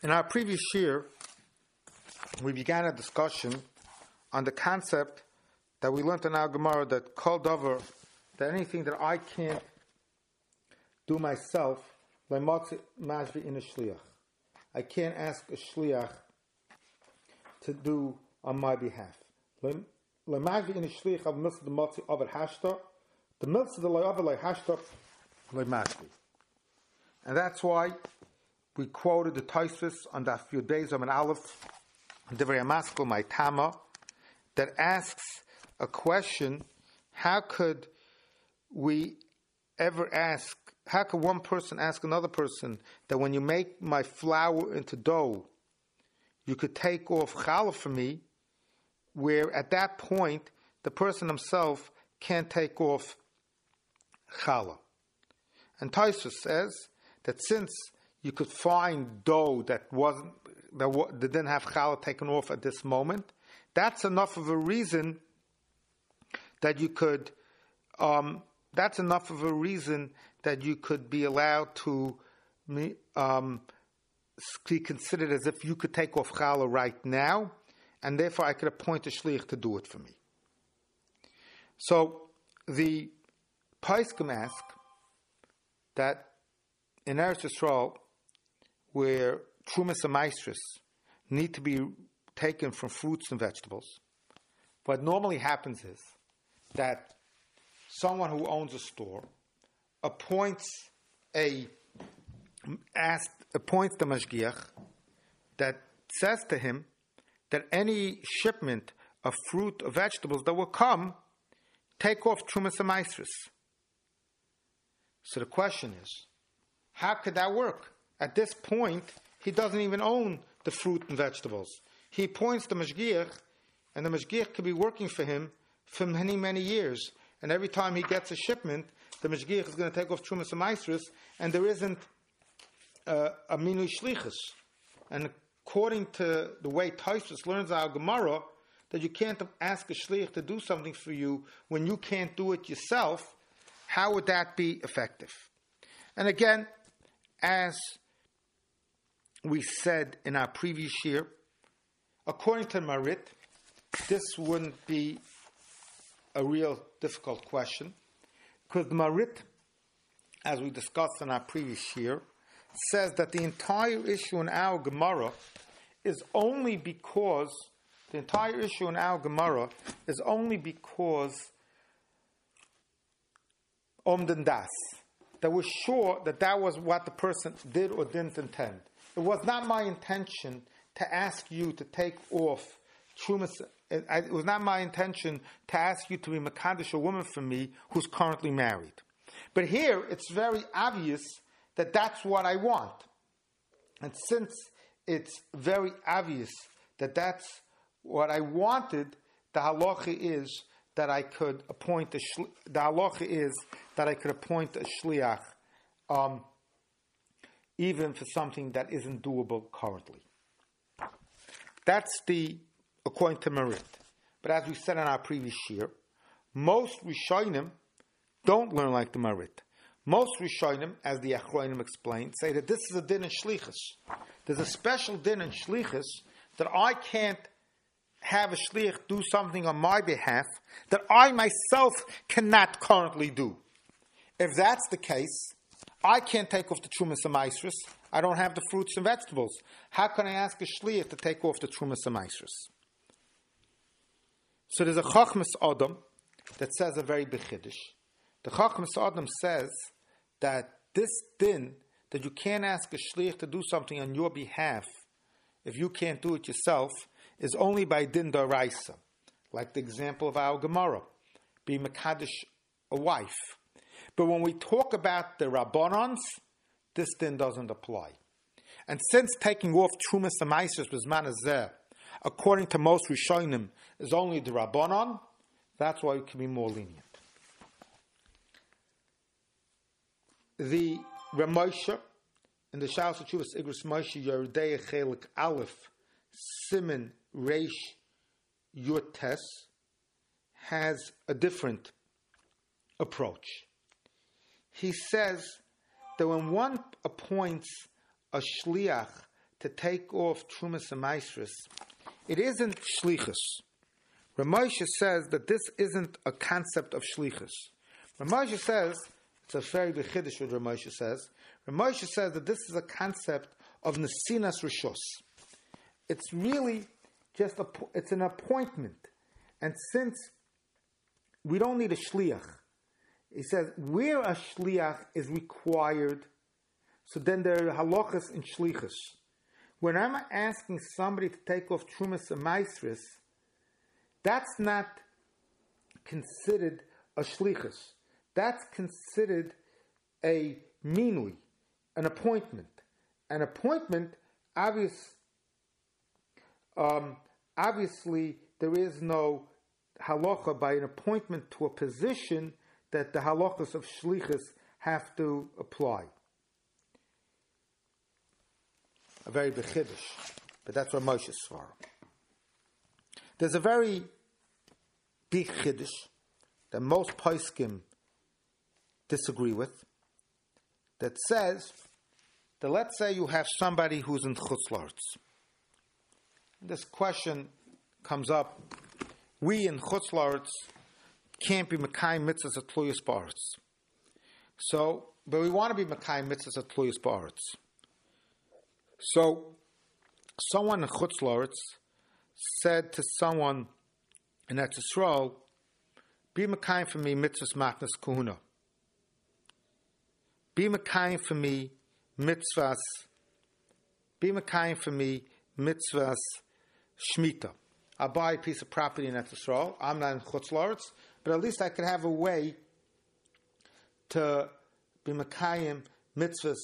In our previous year, we began a discussion on the concept that we learned in our Gemara that called over that anything that I can't do myself. I can't ask a shliach to do on my behalf. The. And that's why we quoted the Tosfos on the few days of an Aleph, the Maskell, my Tama, that asks a question: How could we ever ask? How could one person ask another person that when you make my flour into dough, you could take off challah for me, where at that point the person himself can't take off challah? And Tosfos says that since you could find dough that wasn't that, that didn't have challah taken off at this moment, that's enough of a reason that you could. Um, that's enough of a reason that you could be allowed to um, be considered as if you could take off challah right now, and therefore I could appoint a shliach to do it for me. So the Paiskim ask that in Eretz Yisrael, where trumas and maestris need to be taken from fruits and vegetables, what normally happens is that someone who owns a store appoints a asked, appoints the mashgiach that says to him that any shipment of fruit or vegetables that will come, take off trumas and maestris. So the question is, how could that work? At this point, he doesn't even own the fruit and vegetables. He appoints the mashgiach, and the mashgiach could be working for him for many, many years. And every time he gets a shipment, the mashgiach is going to take off trumas and maestris, and there isn't uh, a minui shlichus. And according to the way Tosfos learns our Gemara, that you can't ask a shliach to do something for you when you can't do it yourself, how would that be effective? And again, as we said in our previous year, according to Marit, this wouldn't be a real difficult question because Marit, as we discussed in our previous year, says that the entire issue in our Gemara is only because the entire issue in our Gemara is only because Omden Das that we're sure that that was what the person did or didn't intend. It was not my intention to ask you to take off Trumas. It was not my intention to ask you to be Makadish, a woman for me who's currently married. But here, it's very obvious that that's what I want. And since it's very obvious that that's what I wanted, the halacha is that I could appoint a shli- the halacha is that I could appoint a shliach, um, even for something that isn't doable currently. That's the according to Marit. But as we said in our previous year, most Rishonim don't learn like the Marit. Most Rishonim, as the Achronim explained, say that this is a din in Shlichus. There's a special din in Shlichus that I can't have a shliach do something on my behalf that I myself cannot currently do. If that's the case, I can't take off the trumas and maestris. I don't have the fruits and vegetables. How can I ask a shliach to take off the trumas and maestris? So there's a chachmas adam that says a very big The chachmas adam says that this din that you can't ask a shliach to do something on your behalf if you can't do it yourself is only by din daraisa, like the example of our Gemara, be Makadish a wife. But when we talk about the Rabbanans, this din doesn't apply. And since taking off Trumas and Maisus was manazeh, according to most Rishonim, is only the Rabbanon, that's why we can be more lenient. The Ramosha in the Shalos Chuvas Igros Moshe Yeridei Chelik Aleph Simin Reish Yutes has a different approach. He says that when one appoints a shliach to take off Trumas and Maestris, it isn't Shlichus. Ramosha says that this isn't a concept of Shlichus. Ramosha says, it's a very big what Ramosha says. Ramosha says that this is a concept of Nesinas Rishos. It's really just a, it's an appointment. And since we don't need a Shliach, he says where a Shliach is required, so then there are halachas and Shlichus. When I'm asking somebody to take off Trumas and Maestris, that's not considered a shlichus. That's considered a minui, an appointment. An appointment, obvious, um, obviously, there is no halacha by an appointment to a position that the halachas of shlichus have to apply. A very big but that's what Moshe Svar. There's a very big chiddush that most poskim disagree with that says that let's say you have somebody who's in chutzlarts. This question comes up. We in chutzlarts can't be Makai mitzvahs at Tluyas Baritz. So, but we want to be Makai mitzvahs at Tluyas Baritz. So, someone in Chutz chutzlarts said to someone in Eretz Yisrael, be Makayim for me mitzvahs matnas kuhuna. Be Makayim for me mitzvahs, be Makayim for me mitzvahs shmita. I'll buy a piece of property in Eretz Yisrael. I'm not in Chutz but at least I could have a way to be Makayim mitzvahs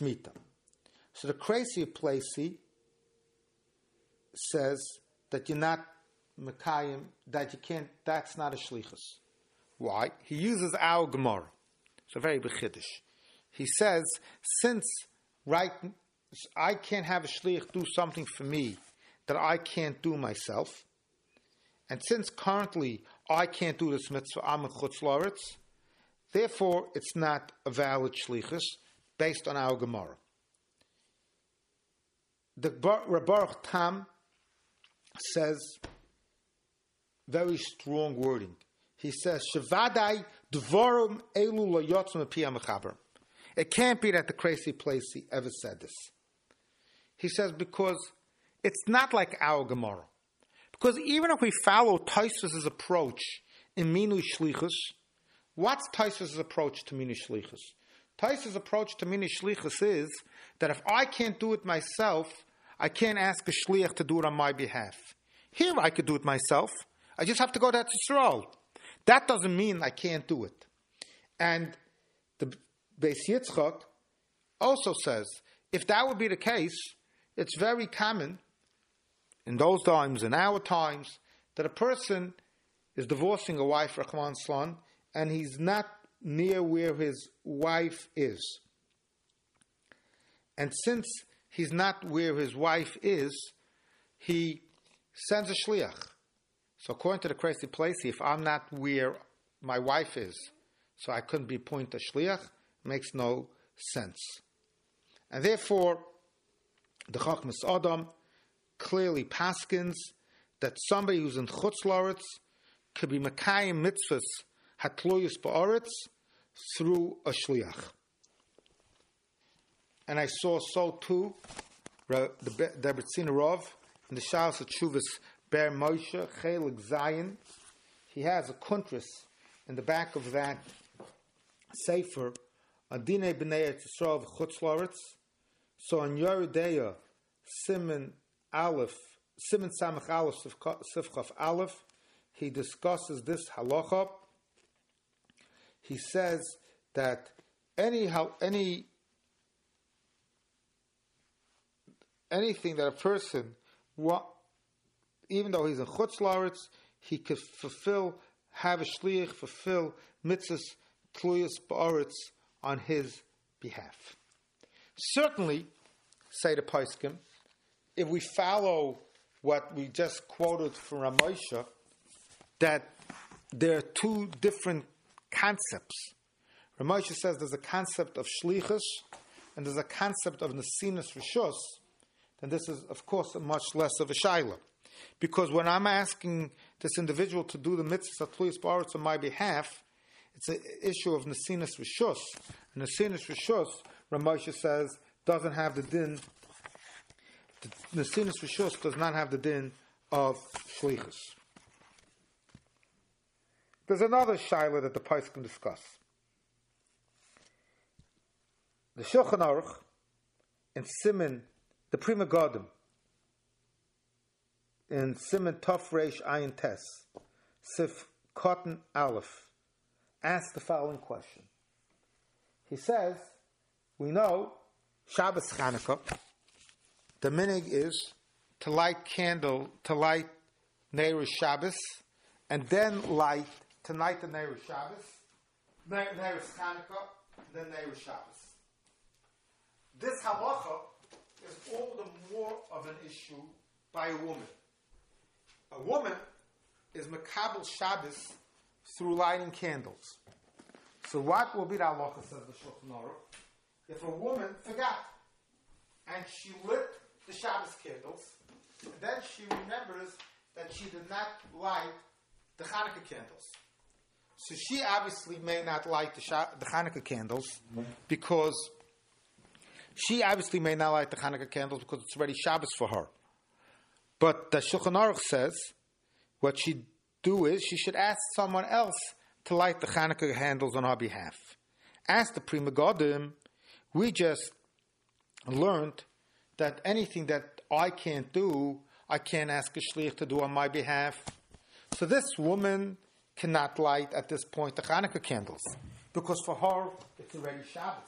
shmita. So the crazy Placey says that you're not Mekayim, that you can't, that's not a shlichus. Why? He uses our Gemara. A very bechiddish. He says, since right, I can't have a shlich do something for me that I can't do myself, and since currently I can't do this mitzvah, I'm a chutz therefore it's not a valid shlichus based on our Gemara. The Rabbaruch Tam says very strong wording. He says, Shavadai dvorum elu It can't be that the crazy place he ever said this. He says, because it's not like our Gemara. Because even if we follow Tosfos' approach in Minu Shlichus, what's Tosfos' approach to Minu Shlichus? Tosfos' approach to Minu Shlichus is that if I can't do it myself, I can't ask a Shliach to do it on my behalf. Here I could do it myself. I just have to go to Yisrael. That doesn't mean I can't do it. And the Beis Yitzchak also says, if that would be the case, it's very common in those times, in our times, that a person is divorcing a wife, Rahman Slan, and he's not near where his wife is. And since he's not where his wife is, he sends a shliach. So according to the crazy place, if I'm not where my wife is, so I couldn't be point a shliach, makes no sense. And therefore, the Chachmas Adam clearly paskins that somebody who's in Chutz could be Makayim mitzvahs hatloyus ba'aretz through a shliach. And I saw so too, the Debretzina Rav, in the Shalos of Ber Moshe Chelik Zion. He has a kuntris in the back of that sefer Adine B'nei Yisrael V'Chutz So on Yerudeya Simon Aleph Simon Samach Aleph Sifchaf Aleph he discusses this halacha. He says that any any anything that a person even though he's a chutz he could fulfill, have a shliach, fulfill mitzvahs, tluyas ba'aretz on his behalf. Certainly, say the Paiskim, if we follow what we just quoted from Ramosha, that there are two different concepts. Ramosha says there's a concept of shlichus and there's a concept of nesinas rishus then this is, of course, much less of a shaila. Because when I'm asking this individual to do the mitzvah atluyas baritz on my behalf, it's an issue of Nasinas Rishus. And Nasinas Rishus, Ramosha says, doesn't have the din, the Nasinas Rishus does not have the din of Shlichus. There's another shaila that the Pais can discuss. The Shulchan Aruch in Simon, the Pri Megadim, in Simon Tov Reish Ayin Tes, Sif Cotton Aleph, asked the following question. He says, We know Shabbos Chanukah, the minig is to light candle, to light Neirush Shabbos, and then light, tonight the Neirush Shabbos, Neirush Chanukah, then Neirush Shabbos. This halacha is all the more of an issue by a woman. A woman is Makabal Shabbos through lighting candles. So what will be the halacha, says the Shulchan Aruch, if a woman forgot and she lit the Shabbos candles, and then she remembers that she did not light the Hanukkah candles. So she obviously may not light the, the Hanukkah candles because she obviously may not light the Hanukkah candles because it's already Shabbos for her. But the Shulchan Aruch says what she do is she should ask someone else to light the Hanukkah candles on her behalf. Ask the Pri Megadim, we just learned that anything that I can't do, I can't ask a shliach to do on my behalf. So this woman cannot light at this point the Hanukkah candles because for her it's already Shabbos.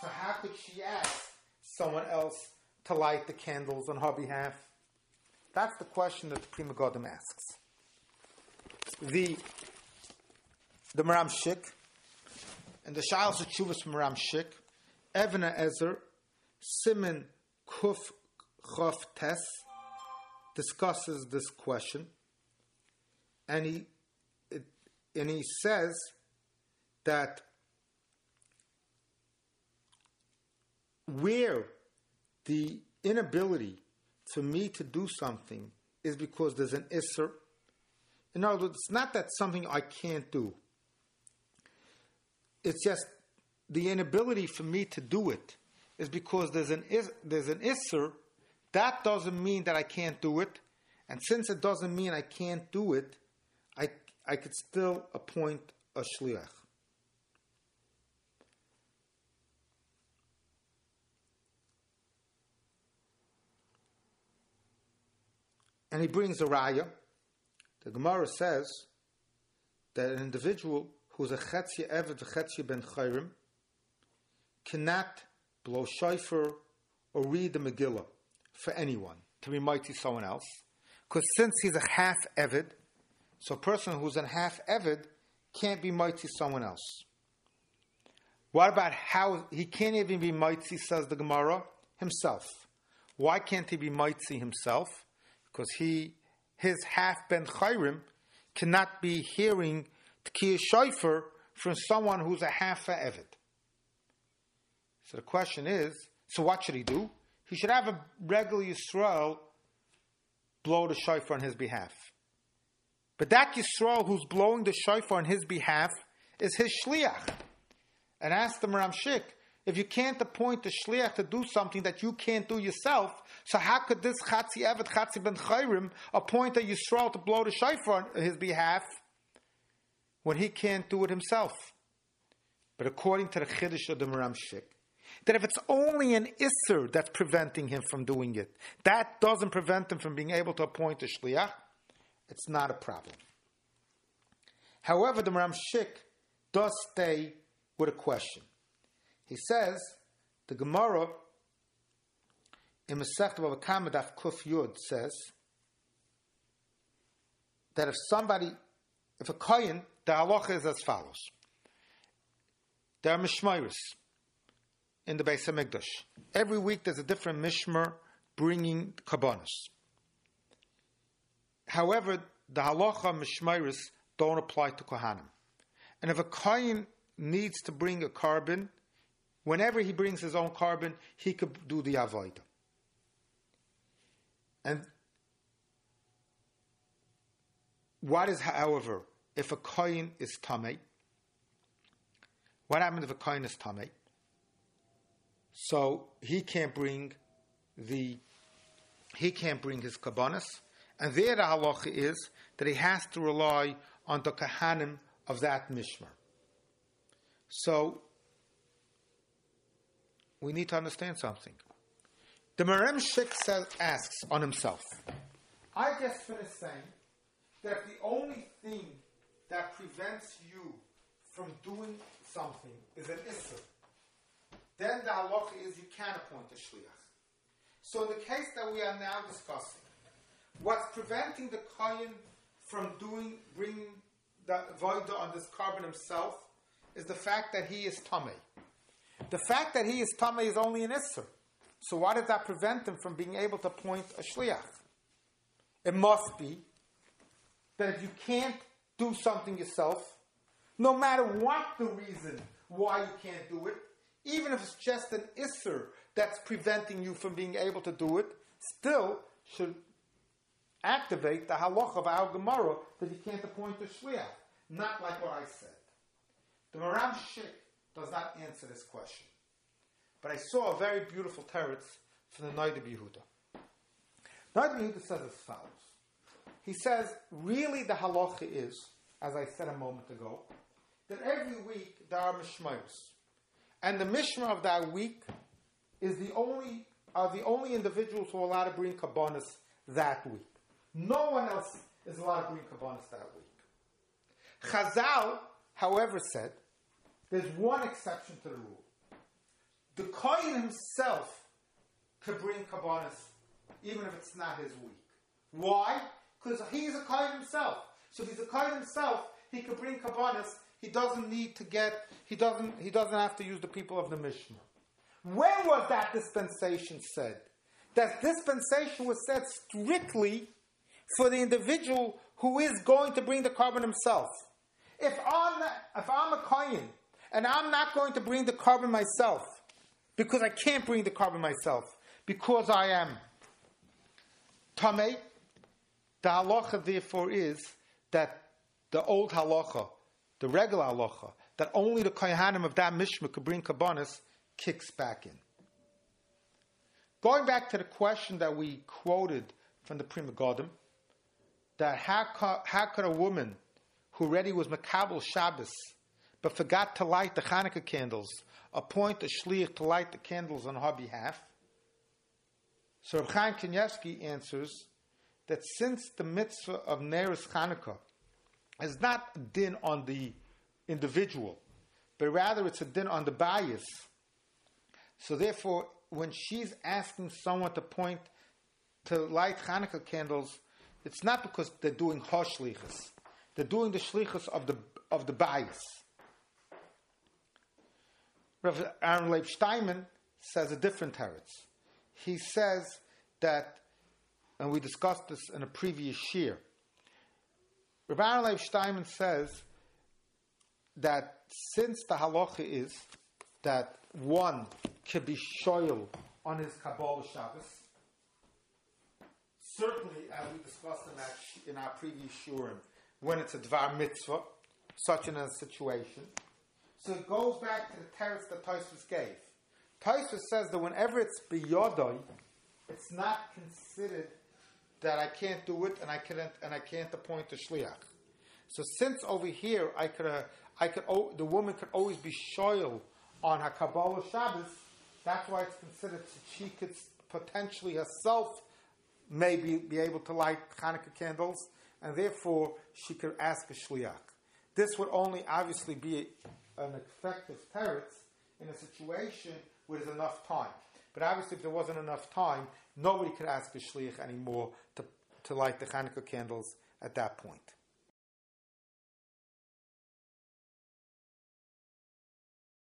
So how could she ask someone else to light the candles on her behalf? That's the question that the Pri Megadim asks. The the Maram Shik and the Shalos of Chuvas Maram Shik, Evna Ezer, Simon Kuf Chof Tes discusses this question, and he it, and he says that where the inability for me to do something is because there's an isser. In other words, it's not that something I can't do. It's just the inability for me to do it is because there's an is, there's an isser. That doesn't mean that I can't do it, and since it doesn't mean I can't do it, I I could still appoint a shliach. And he brings a raya. The Gemara says that an individual who's a chetzia eved chetzia ben chayrim cannot blow shofar or read the Megillah for anyone to be mighty someone else, because since he's a half eved, so a person who's a half eved can't be mighty someone else. What about how he can't even be mighty? Says the Gemara himself. Why can't he be mighty himself? because he his half ben chayrim cannot be hearing tkiyah shofar from someone who's a half evid. So the question is, so what should he do? He should have a regular Yisrael blow the shofar on his behalf. But that Yisrael who's blowing the shofar on his behalf is his shliach. And ask the Maram Shik, if you can't appoint the shliach to do something that you can't do yourself, so how could this Chatzi Evet Chatzi Ben Chayrim appoint a Yisrael to blow the shofar on his behalf when he can't do it himself? But according to the Chiddush of the Maram Shik, that if it's only an Isser that's preventing him from doing it, that doesn't prevent him from being able to appoint a Shliach, it's not a problem. However, the Maram Shik does stay with a question. He says, the Gemara in Masechet Bava Kama Daf Kuf Yud says that if somebody, if a kohen, the halacha is as follows. There are mishmeris in the Beis Hamikdash. Every week there's a different mishmer bringing kabbanis. However, the halacha mishmeris don't apply to kohanim. And if a kohen needs to bring a korban, Whenever he brings his own korban, he could do the avodah. And what is, however, if a kohen is tame? What happens if a kohen is tame? So he can't bring the he can't bring his kabbanis, and there the halacha is that he has to rely on the kahanim of that mishmar. So we need to understand something. The Marem Shik asks on himself. I just finished saying that the only thing that prevents you from doing something is an issur. Then the halacha is you can appoint a shliach. So in the case that we are now discussing, what's preventing the kohen from doing bringing the voida on this korban himself is the fact that he is tamei. The fact that he is tamei is only an issur. So why does that prevent him from being able to appoint a shliach? It must be that if you can't do something yourself, no matter what the reason why you can't do it, even if it's just an issur that's preventing you from being able to do it, still should activate the halach of our Gemara that you can't appoint a shliach. Not like what I said. The Maram Shik does not answer this question. But I saw a very beautiful teretz from the Noida Yehuda. Noida Yehuda says as follows. He says, really the halacha is, as I said a moment ago, that every week there are mishmayos. And the mishmar of that week is the only are the only individuals who are allowed to bring kabbanis that week. No one else is allowed to bring kabbanis that week. Chazal, however, said there's one exception to the rule. The Kohen himself could bring kabbanis even if it's not his week. Why? Because he's a Kohen himself. So if he's a Kohen himself, he could bring kabbanis. He doesn't need to get. He doesn't. He doesn't have to use the people of the Mishnah. When was that dispensation said? That dispensation was said strictly for the individual who is going to bring the korban himself. If I'm, if I'm a Kohen and I'm not going to bring the korban myself because I can't bring the korban myself because I am Tameh, the halacha therefore is that the old halacha, the regular halacha, that only the kohanim of that mishmah could bring kabbanis, kicks back in. Going back to the question that we quoted from the Pri Megadim, that how, how could a woman who already was Makabal Shabbos but forgot to light the Hanukkah candles appoint a shliach to light the candles on her behalf? So Reb Chaim Kanievsky answers that since the mitzvah of Neris Hanukkah is not a din on the individual, but rather it's a din on the bayis, so therefore, when she's asking someone to point to light Hanukkah candles, it's not because they're doing hoshlichas. They're doing the shlichus of the of the bayis. Rav Aaron Leib Steinman says a different teretz. He says that, and we discussed this in a previous year. Rav Aaron Leib Steinman says that since the halacha is that one could be shoyal on his Kabbalah Shabbos. Certainly, as we discussed in, in our previous shurim, when it's a dvar mitzvah, such in a situation. So it goes back to the teretz that Tosfos gave. Tosfos says that whenever it's biyodoi, it's not considered that I can't do it and I can't and I can't appoint a shliach. So since over here I could, uh, I could, oh, the woman could always be shoyal on her Kabbalah Shabbos, that's why it's considered that she could potentially herself maybe be able to light Hanukkah candles, and therefore she could ask a shliach. This would only obviously be an effective teretz in a situation where there's enough time. But obviously, if there wasn't enough time, nobody could ask a shliach anymore to, to light the Hanukkah candles at that point.